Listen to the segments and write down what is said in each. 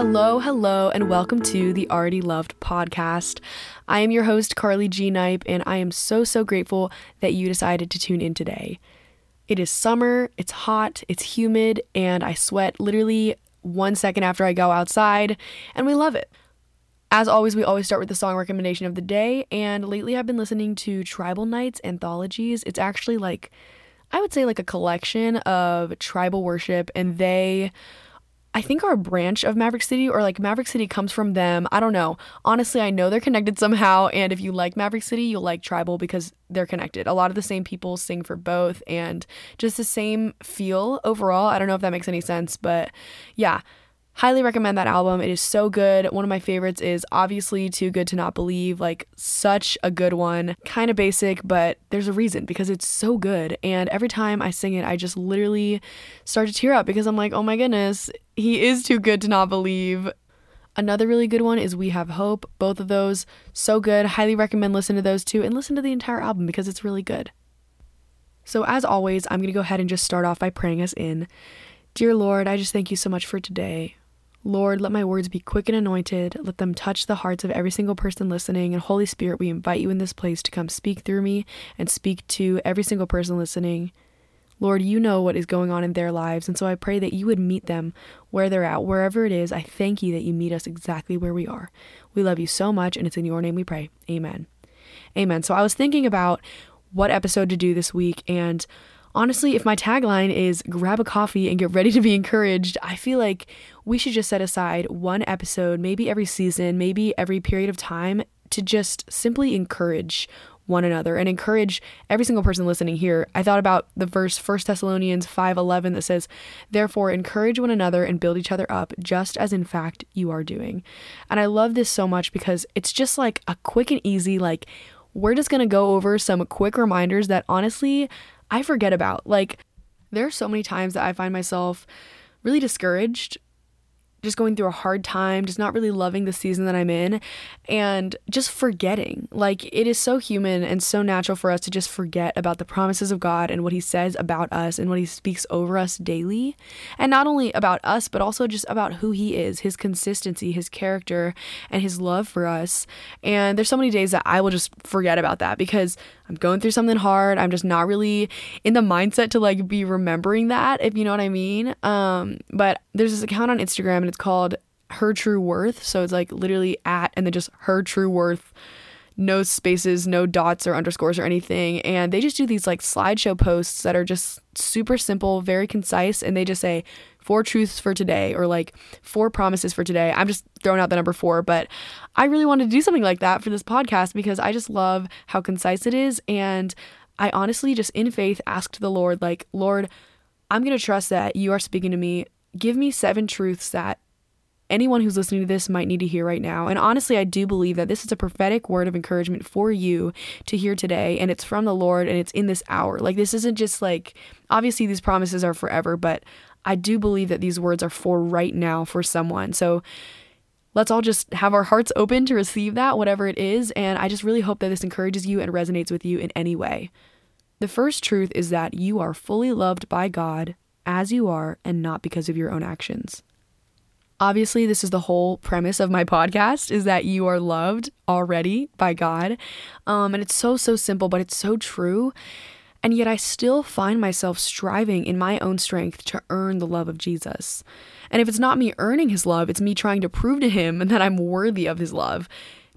Hello, hello, and welcome to the Already Loved podcast. I am your host, Carly G. Knipe, and I am so, so grateful that you decided to tune in today. It is summer, it's hot, it's humid, and I sweat literally one second after I go outside, and we love it. As always, we always start with the song recommendation of the day, and lately I've been listening to TRIBL Nights anthologies. It's actually like, I would say, like a collection of tribal worship, and they, I think, are a branch of Maverick City, or like Maverick City comes from them. I don't know. Honestly, I know they're connected somehow, and if you like Maverick City, you'll like TRIBL because they're connected. A lot of the same people sing for both, and just the same feel overall. I don't know if that makes any sense, but yeah. Highly recommend that album. It is so good. One of my favorites is obviously Too Good to Not Believe. Like, such a good one. Kind of basic, but there's a reason because it's so good. And every time I sing it, I just literally start to tear up because I'm like, oh my goodness, he is too good to not believe. Another really good one is We Have Hope. Both of those, so good. Highly recommend listen to those two and listen to the entire album because it's really good. So, as always, I'm going to go ahead and just start off by praying us in. Dear Lord, I just thank you so much for today. Lord, let my words be quick and anointed. Let them touch the hearts of every single person listening. And Holy Spirit, we invite you in this place to come speak through me and speak to every single person listening. Lord, you know what is going on in their lives. And so I pray that you would meet them where they're at, wherever it is. I thank you that you meet us exactly where we are. We love you so much. And it's in your name we pray. Amen. Amen. So I was thinking about what episode to do this week. And honestly, if my tagline is grab a coffee and get ready to be encouraged, I feel like we should just set aside one episode, maybe every season, maybe every period of time to just simply encourage one another and encourage every single person listening here. I thought about the verse 1 Thessalonians 5:11 that says, "Therefore encourage one another and build each other up, just as in fact you are doing." And I love this so much because it's just like a quick and easy like we're just going to go over some quick reminders that honestly I forget about. Like, there are so many times that I find myself really discouraged, just going through a hard time, just not really loving the season that I'm in, and just forgetting. Like, it is so human and so natural for us to just forget about the promises of God and what He says about us and what He speaks over us daily. And not only about us, but also just about who He is, His consistency, His character, and His love for us. And there's so many days that I will just forget about that because I'm going through something hard. I'm just not really in the mindset to like be remembering that, if you know what I mean. Um, but there's this account on Instagram it's called Her True Worth. So it's like literally at and then just Her True Worth, no spaces, no dots or underscores or anything. And they just do these like slideshow posts that are just super simple, very concise, and they just say four truths for today or like four promises for today. I'm just throwing out the number four, but I really wanted to do something like that for this podcast because I just love how concise it is. And I honestly just in faith asked the Lord, like, Lord, I'm going to trust that you are speaking to me. Give me seven truths that anyone who's listening to this might need to hear right now. And honestly, I do believe that this is a prophetic word of encouragement for you to hear today. And it's from the Lord and it's in this hour. Like, this isn't just like, obviously, these promises are forever, but I do believe that these words are for right now for someone. So let's all just have our hearts open to receive that, whatever it is. And I just really hope that this encourages you and resonates with you in any way. The first truth is that you are fully loved by God as you are and not because of your own actions. Obviously, this is the whole premise of my podcast is that you are loved already by God. Um, and it's so, so simple, but it's so true. And yet I still find myself striving in my own strength to earn the love of Jesus. And if it's not me earning his love, it's me trying to prove to him that I'm worthy of his love,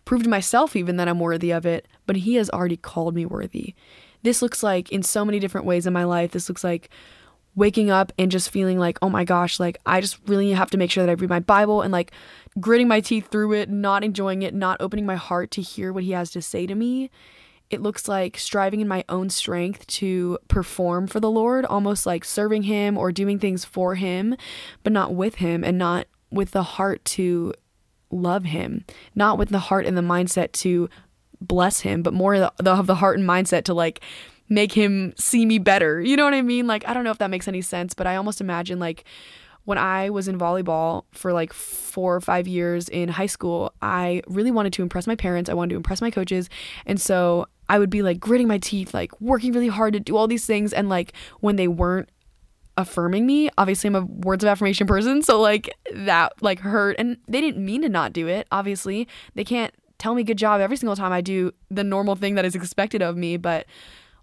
prove to myself even that I'm worthy of it, but he has already called me worthy. This looks like in so many different ways in my life. This looks like waking up and just feeling like, oh my gosh, like I just really have to make sure that I read my Bible and like gritting my teeth through it, not enjoying it, not opening my heart to hear what he has to say to me. It looks like striving in my own strength to perform for the Lord, almost like serving Him or doing things for Him, but not with Him and not with the heart to love Him, not with the heart and the mindset to bless Him, but more of the, the heart and mindset to like make Him see me better. You know what I mean? Like, I don't know if that makes any sense, but I almost imagine like, when I was in volleyball for like four or five years in high school, I really wanted to impress my parents. I wanted to impress my coaches. And so I would be like gritting my teeth, like working really hard to do all these things. And like when they weren't affirming me. Obviously, I'm a words of affirmation person, so like that like hurt and they didn't mean to not do it. Obviously, they can't tell me good job every single time I do the normal thing that is expected of me, but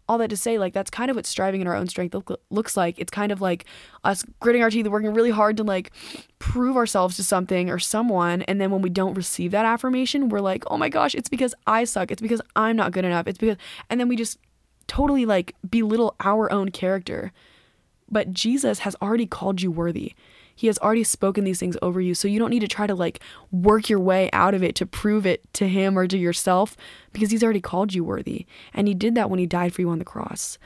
all that to say, like, that's kind of what striving in our own strength look, looks like. It's kind of like us gritting our teeth, and working really hard to like prove ourselves to something or someone. And then when we don't receive that affirmation, we're like, oh my gosh, it's because I suck. It's because I'm not good enough. It's because, and then we just totally like belittle our own character. But Jesus has already called you worthy. He has already spoken these things over you. So you don't need to try to like work your way out of it to prove it to him or to yourself because he's already called you worthy. And he did that when he died for you on the cross.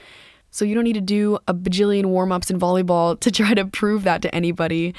So you don't need to do a bajillion warm ups in volleyball to try to prove that to anybody.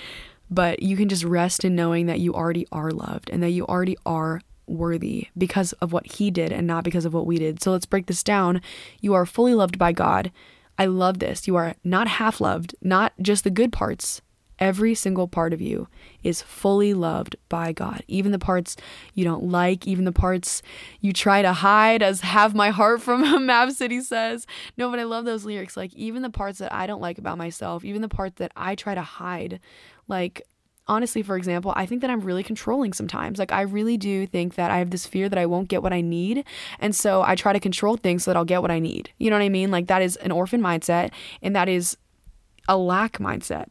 But you can just rest in knowing that you already are loved and that you already are worthy because of what he did and not because of what we did. So let's break this down. You are fully loved by God. I love this. You are not half loved, not just the good parts, Every single part of you is fully loved by God. Even the parts you don't like, even the parts you try to hide, as Have My Heart from Mav City says. No, but I love those lyrics. Like, even the parts that I don't like about myself, even the parts that I try to hide. Like, honestly, for example, I think that I'm really controlling sometimes. Like, I really do think that I have this fear that I won't get what I need. And so I try to control things so that I'll get what I need. You know what I mean? Like, that is an orphan mindset, and that is a lack mindset.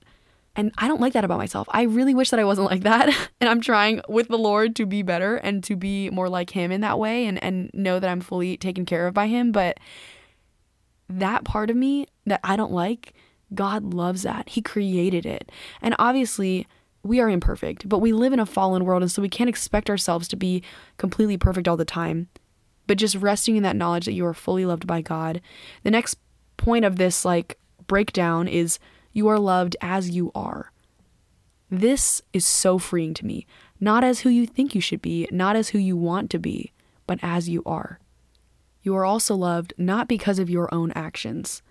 And I don't like that about myself. I really wish that I wasn't like that. and I'm trying with the Lord to be better and to be more like Him in that way and, and know that I'm fully taken care of by Him. But that part of me that I don't like, God loves that. He created it. And obviously, we are imperfect, but we live in a fallen world. And so we can't expect ourselves to be completely perfect all the time. But just resting in that knowledge that you are fully loved by God. The next point of this, like, breakdown is you are loved as you are. This is so freeing to me, not as who you think you should be, not as who you want to be, but as you are. You are also loved not because of your own actions.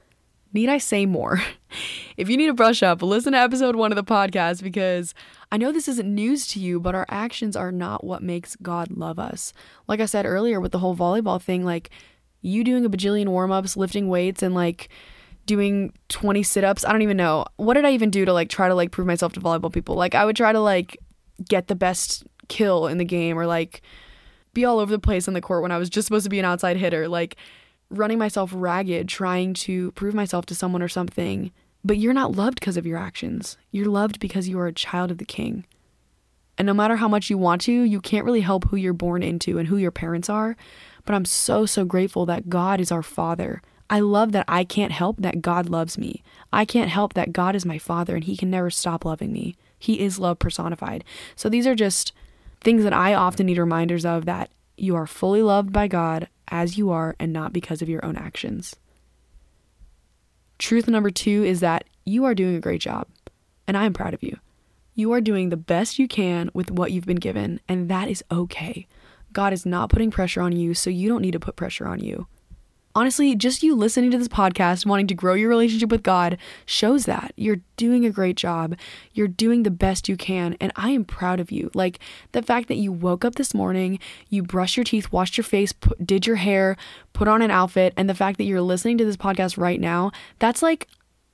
Need I say more? if you need a brush up, listen to episode one of the podcast because I know this isn't news to you, but our actions are not what makes God love us. Like I said earlier with the whole volleyball thing, like you doing a bajillion warm ups, lifting weights, and like doing 20 sit-ups. I don't even know. What did I even do to like try to like prove myself to volleyball people? Like I would try to like get the best kill in the game or like be all over the place on the court when I was just supposed to be an outside hitter, like running myself ragged trying to prove myself to someone or something. But you're not loved because of your actions. You're loved because you are a child of the king. And no matter how much you want to, you can't really help who you're born into and who your parents are. But I'm so, so grateful that God is our Father I love that I can't help that God loves me. I can't help that God is my Father and He can never stop loving me. He is love personified. So these are just things that I often need reminders of that you are fully loved by God as you are and not because of your own actions. Truth number two is that you are doing a great job, and I am proud of you. You are doing the best you can with what you've been given, and that is okay. God is not putting pressure on you, so you don't need to put pressure on you honestly, just you listening to this podcast, wanting to grow your relationship with God, shows that you're doing a great job. You're doing the best you can. And I am proud of you. Like the fact that you woke up this morning, you brushed your teeth, washed your face, put, did your hair, put on an outfit, and the fact that you're listening to this podcast right now, that's like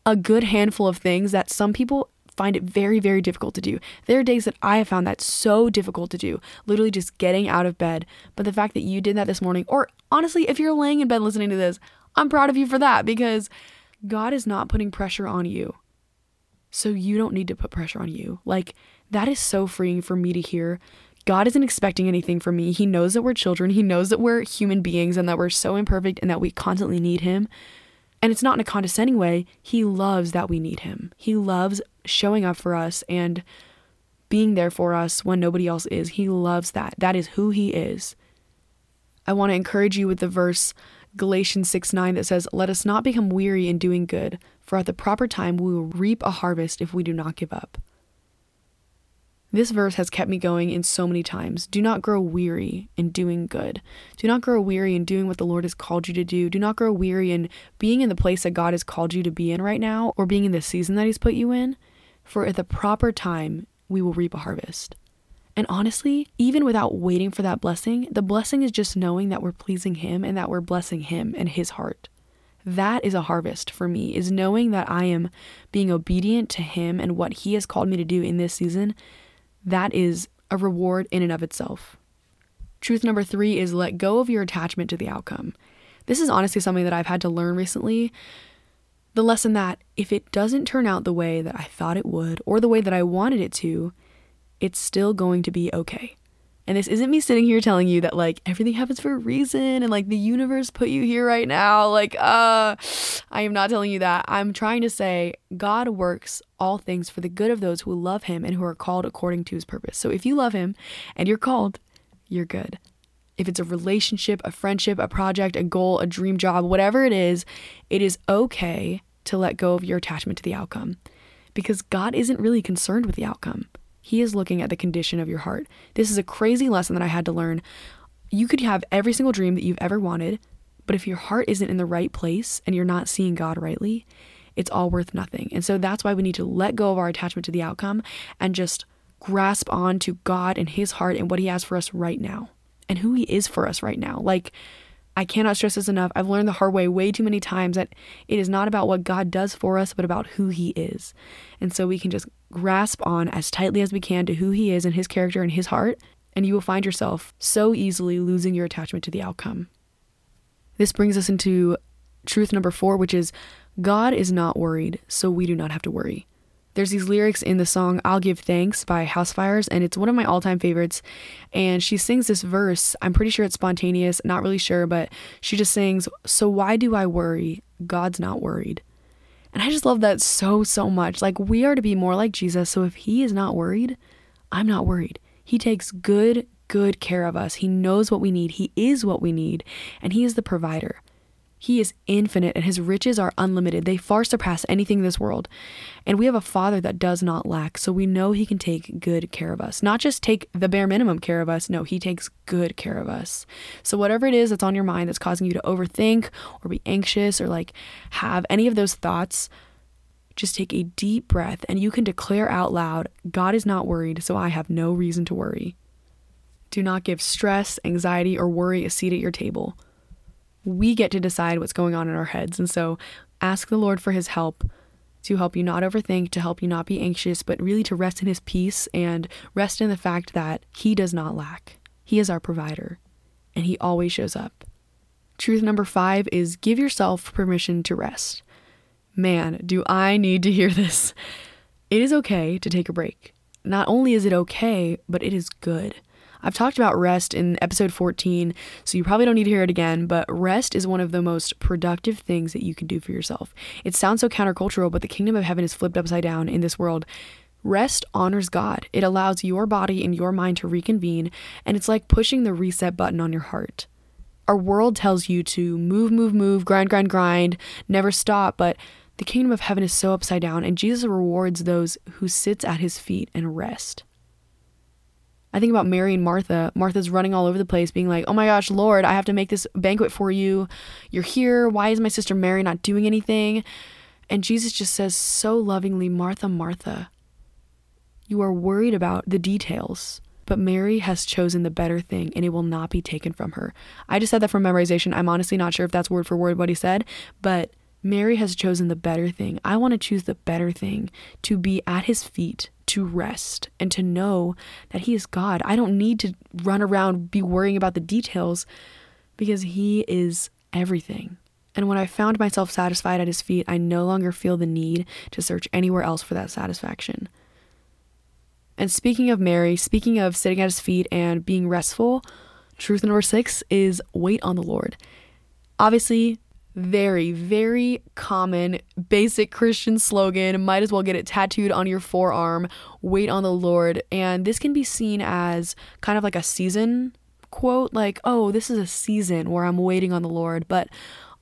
a good handful of things that some people find it very, very difficult to do. There are days that I have found that so difficult to do, literally just getting out of bed. But the fact that you did that this morning, or honestly, if you're laying in bed listening to this, I'm proud of you for that because God is not putting pressure on you. So you don't need to put pressure on you. Like, that is so freeing for me to hear. God isn't expecting anything from me. He knows that we're children. He knows that we're human beings and that we're so imperfect and that we constantly need Him. And it's not in a condescending way. He loves that we need Him. He loves showing up for us and being there for us when nobody else is. He loves that. That is who He is. I want to encourage you with the verse Galatians 6 9 that says, Let us not become weary in doing good, for at the proper time we will reap a harvest if we do not give up. This verse has kept me going in so many times. Do not grow weary in doing good. Do not grow weary in doing what the Lord has called you to do. Do not grow weary in being in the place that God has called you to be in right now or being in the season that He's put you in. For at the proper time, we will reap a harvest. And honestly, even without waiting for that blessing, the blessing is just knowing that we're pleasing Him and that we're blessing Him and His heart. That is a harvest for me, is knowing that I am being obedient to Him and what He has called me to do in this season. That is a reward in and of itself. Truth number three is let go of your attachment to the outcome. This is honestly something that I've had to learn recently. The lesson that if it doesn't turn out the way that I thought it would or the way that I wanted it to, it's still going to be okay. And this isn't me sitting here telling you that like everything happens for a reason and like the universe put you here right now. Like, uh, I am not telling you that. I'm trying to say God works all things for the good of those who love him and who are called according to his purpose. So if you love him and you're called, you're good. If it's a relationship, a friendship, a project, a goal, a dream job, whatever it is, it is okay to let go of your attachment to the outcome because God isn't really concerned with the outcome. He is looking at the condition of your heart. This is a crazy lesson that I had to learn. You could have every single dream that you've ever wanted, but if your heart isn't in the right place and you're not seeing God rightly, it's all worth nothing. And so that's why we need to let go of our attachment to the outcome and just grasp on to God and His heart and what He has for us right now and who He is for us right now. Like, I cannot stress this enough. I've learned the hard way way too many times that it is not about what God does for us, but about who He is. And so we can just grasp on as tightly as we can to who He is and His character and His heart, and you will find yourself so easily losing your attachment to the outcome. This brings us into truth number four, which is God is not worried, so we do not have to worry. There's these lyrics in the song I'll Give Thanks by Housefires, and it's one of my all time favorites. And she sings this verse. I'm pretty sure it's spontaneous, not really sure, but she just sings, So why do I worry? God's not worried. And I just love that so, so much. Like, we are to be more like Jesus, so if he is not worried, I'm not worried. He takes good, good care of us. He knows what we need. He is what we need, and he is the provider. He is infinite and his riches are unlimited. They far surpass anything in this world. And we have a Father that does not lack, so we know he can take good care of us. Not just take the bare minimum care of us, no, he takes good care of us. So, whatever it is that's on your mind that's causing you to overthink or be anxious or like have any of those thoughts, just take a deep breath and you can declare out loud God is not worried, so I have no reason to worry. Do not give stress, anxiety, or worry a seat at your table we get to decide what's going on in our heads. And so ask the Lord for his help to help you not overthink, to help you not be anxious, but really to rest in his peace and rest in the fact that he does not lack. He is our provider and he always shows up. Truth number five is give yourself permission to rest. Man, do I need to hear this. It is okay to take a break. Not only is it okay, but it is good. I've talked about rest in episode 14, so you probably don't need to hear it again, but rest is one of the most productive things that you can do for yourself. It sounds so countercultural, but the kingdom of heaven is flipped upside down in this world. Rest honors God. It allows your body and your mind to reconvene, and it's like pushing the reset button on your heart. Our world tells you to move, move, move, grind, grind, grind, never stop, but the kingdom of heaven is so upside down, and Jesus rewards those who sits at his feet and rest. I think about Mary and Martha. Martha's running all over the place, being like, Oh my gosh, Lord, I have to make this banquet for you. You're here. Why is my sister Mary not doing anything? And Jesus just says so lovingly, Martha, Martha, you are worried about the details, but Mary has chosen the better thing and it will not be taken from her. I just said that from memorization. I'm honestly not sure if that's word for word what he said, but Mary has chosen the better thing. I want to choose the better thing to be at his feet to rest and to know that He is God. I don't need to run around be worrying about the details because He is everything. And when I found myself satisfied at His feet, I no longer feel the need to search anywhere else for that satisfaction. And speaking of Mary, speaking of sitting at His feet and being restful, truth number six is wait on the Lord. Obviously, very, very common basic Christian slogan. Might as well get it tattooed on your forearm. Wait on the Lord. And this can be seen as kind of like a season quote, like, oh, this is a season where I'm waiting on the Lord. But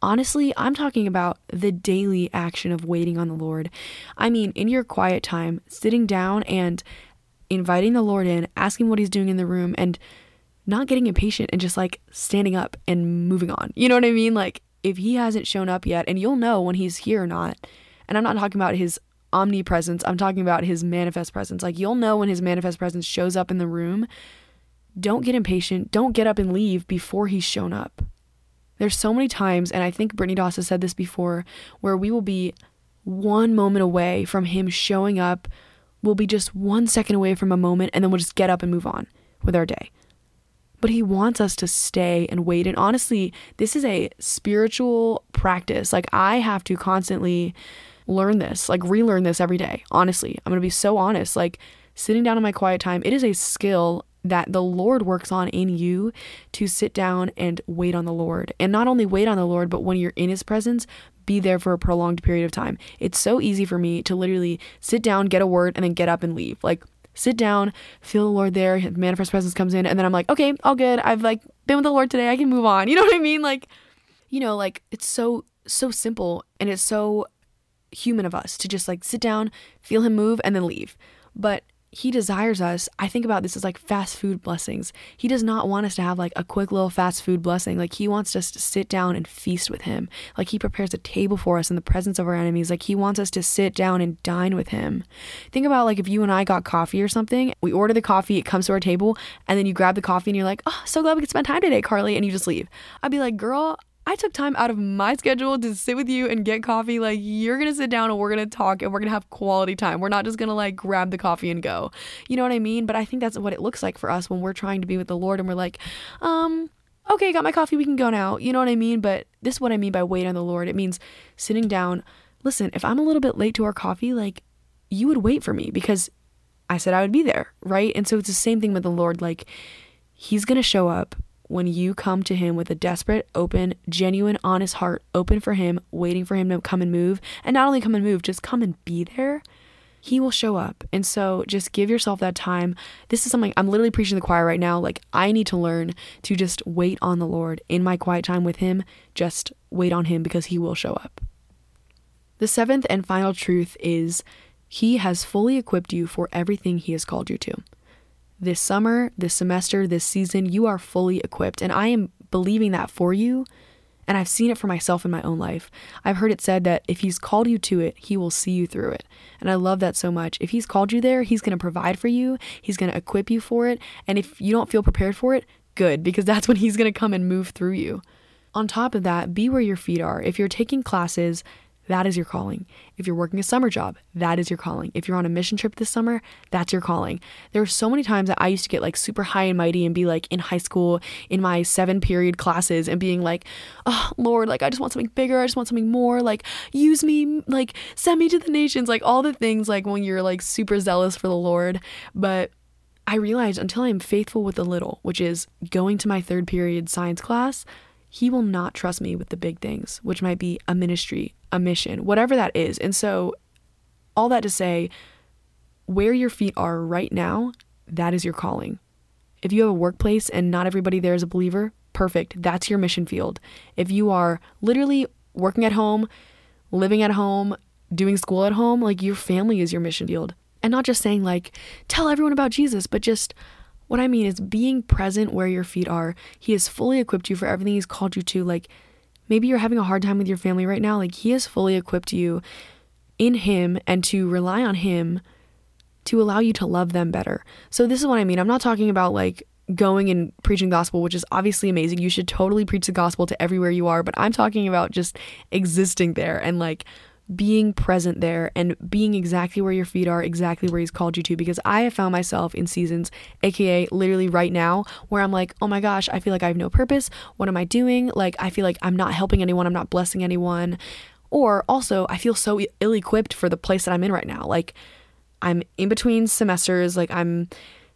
honestly, I'm talking about the daily action of waiting on the Lord. I mean, in your quiet time, sitting down and inviting the Lord in, asking what He's doing in the room, and not getting impatient and just like standing up and moving on. You know what I mean? Like, if he hasn't shown up yet, and you'll know when he's here or not, and I'm not talking about his omnipresence, I'm talking about his manifest presence. Like you'll know when his manifest presence shows up in the room. Don't get impatient. Don't get up and leave before he's shown up. There's so many times, and I think Brittany Doss has said this before, where we will be one moment away from him showing up. We'll be just one second away from a moment, and then we'll just get up and move on with our day. But he wants us to stay and wait. And honestly, this is a spiritual practice. Like, I have to constantly learn this, like, relearn this every day. Honestly, I'm going to be so honest. Like, sitting down in my quiet time, it is a skill that the Lord works on in you to sit down and wait on the Lord. And not only wait on the Lord, but when you're in His presence, be there for a prolonged period of time. It's so easy for me to literally sit down, get a word, and then get up and leave. Like, sit down, feel the Lord there, manifest presence comes in, and then I'm like, okay, all good. I've like been with the Lord today. I can move on. You know what I mean? Like, you know, like it's so, so simple and it's so human of us to just like sit down, feel Him move, and then leave. But he desires us. I think about this as like fast food blessings. He does not want us to have like a quick little fast food blessing. Like he wants us to sit down and feast with him. Like he prepares a table for us in the presence of our enemies. Like he wants us to sit down and dine with him. Think about like if you and I got coffee or something, we order the coffee, it comes to our table, and then you grab the coffee and you're like, "Oh, so glad we could spend time today, Carly," and you just leave. I'd be like, "Girl, I took time out of my schedule to sit with you and get coffee. Like, you're gonna sit down and we're gonna talk and we're gonna have quality time. We're not just gonna like grab the coffee and go. You know what I mean? But I think that's what it looks like for us when we're trying to be with the Lord and we're like, um, okay, got my coffee, we can go now. You know what I mean? But this is what I mean by wait on the Lord. It means sitting down. Listen, if I'm a little bit late to our coffee, like, you would wait for me because I said I would be there, right? And so it's the same thing with the Lord. Like, He's gonna show up when you come to him with a desperate, open, genuine, honest heart, open for him, waiting for him to come and move, and not only come and move, just come and be there, he will show up. And so just give yourself that time. This is something I'm literally preaching the choir right now. Like, I need to learn to just wait on the Lord in my quiet time with him. Just wait on him because he will show up. The seventh and final truth is he has fully equipped you for everything he has called you to this summer, this semester, this season, you are fully equipped. And I am believing that for you. And I've seen it for myself in my own life. I've heard it said that if He's called you to it, He will see you through it. And I love that so much. If He's called you there, He's going to provide for you, He's going to equip you for it. And if you don't feel prepared for it, good, because that's when He's going to come and move through you. On top of that, be where your feet are. If you're taking classes, that is your calling. If you're working a summer job, that is your calling. If you're on a mission trip this summer, that's your calling. There are so many times that I used to get like super high and mighty and be like in high school in my seven period classes and being like, oh, Lord, like I just want something bigger. I just want something more. Like use me, like send me to the nations, like all the things like when you're like super zealous for the Lord. But I realized until I'm faithful with the little, which is going to my third period science class, he will not trust me with the big things, which might be a ministry, a mission, whatever that is. And so, all that to say, where your feet are right now, that is your calling. If you have a workplace and not everybody there is a believer, perfect. That's your mission field. If you are literally working at home, living at home, doing school at home, like your family is your mission field. And not just saying, like, tell everyone about Jesus, but just what I mean is being present where your feet are. He has fully equipped you for everything He's called you to. Like maybe you're having a hard time with your family right now. Like He has fully equipped you in Him and to rely on Him to allow you to love them better. So this is what I mean. I'm not talking about like going and preaching gospel, which is obviously amazing. You should totally preach the gospel to everywhere you are, but I'm talking about just existing there and like being present there and being exactly where your feet are, exactly where He's called you to. Because I have found myself in seasons, aka literally right now, where I'm like, oh my gosh, I feel like I have no purpose. What am I doing? Like, I feel like I'm not helping anyone, I'm not blessing anyone. Or also, I feel so ill equipped for the place that I'm in right now. Like, I'm in between semesters, like, I'm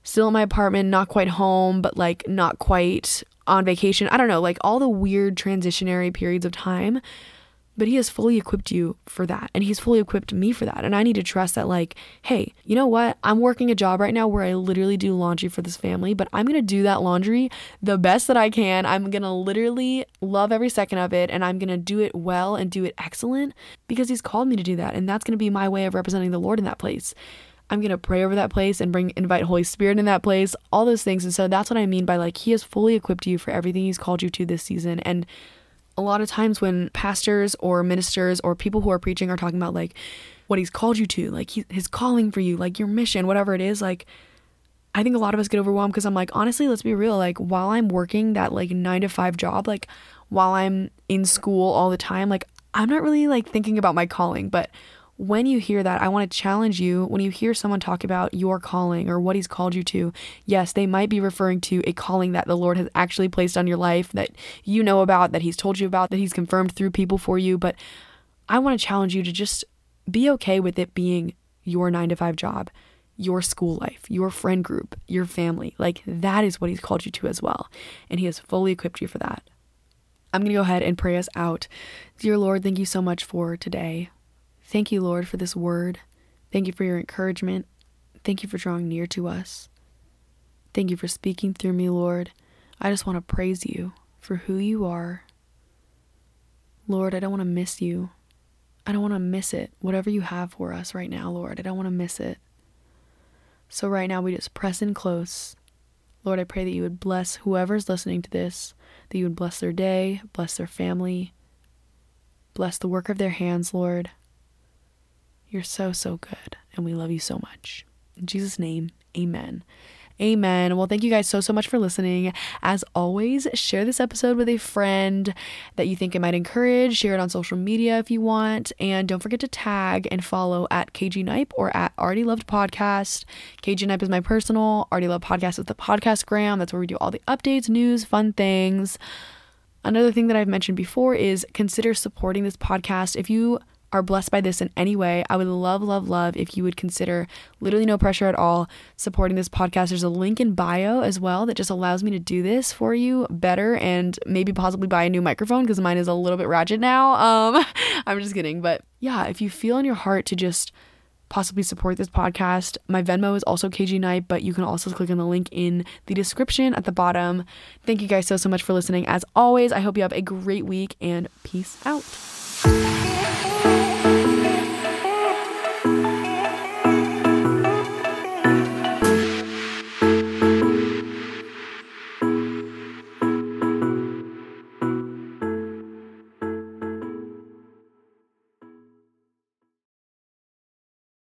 still in my apartment, not quite home, but like not quite on vacation. I don't know, like all the weird transitionary periods of time but he has fully equipped you for that and he's fully equipped me for that and i need to trust that like hey you know what i'm working a job right now where i literally do laundry for this family but i'm gonna do that laundry the best that i can i'm gonna literally love every second of it and i'm gonna do it well and do it excellent because he's called me to do that and that's gonna be my way of representing the lord in that place I'm going to pray over that place and bring invite Holy Spirit in that place, all those things. And so that's what I mean by like he has fully equipped you for everything he's called you to this season. And a lot of times when pastors or ministers or people who are preaching are talking about like what he's called you to, like he, his calling for you, like your mission, whatever it is, like I think a lot of us get overwhelmed because I'm like, honestly, let's be real. Like, while I'm working that like nine to five job, like while I'm in school all the time, like, I'm not really like thinking about my calling. But when you hear that, I want to challenge you when you hear someone talk about your calling or what he's called you to. Yes, they might be referring to a calling that the Lord has actually placed on your life that you know about, that he's told you about, that he's confirmed through people for you. But I want to challenge you to just be okay with it being your nine to five job your school life, your friend group, your family. Like that is what He's called you to as well. And He has fully equipped you for that. I'm going to go ahead and pray us out. Dear Lord, thank you so much for today. Thank you, Lord, for this word. Thank you for your encouragement. Thank you for drawing near to us. Thank you for speaking through me, Lord. I just want to praise you for who you are. Lord, I don't want to miss you. I don't want to miss it. Whatever you have for us right now, Lord, I don't want to miss it. So, right now, we just press in close. Lord, I pray that you would bless whoever's listening to this, that you would bless their day, bless their family, bless the work of their hands, Lord. You're so, so good, and we love you so much. In Jesus' name, amen. Amen. Well, thank you guys so, so much for listening. As always, share this episode with a friend that you think it might encourage. Share it on social media if you want. And don't forget to tag and follow at KG Knipe or at Already Loved Podcast. KG Knipe is my personal, Already Loved Podcast is the podcast gram. That's where we do all the updates, news, fun things. Another thing that I've mentioned before is consider supporting this podcast. If you are blessed by this in any way, I would love, love, love if you would consider literally no pressure at all supporting this podcast. There's a link in bio as well that just allows me to do this for you better and maybe possibly buy a new microphone because mine is a little bit ratchet now. Um, I'm just kidding. But yeah, if you feel in your heart to just possibly support this podcast, my Venmo is also KG Knipe, but you can also click on the link in the description at the bottom. Thank you guys so, so much for listening. As always, I hope you have a great week and peace out.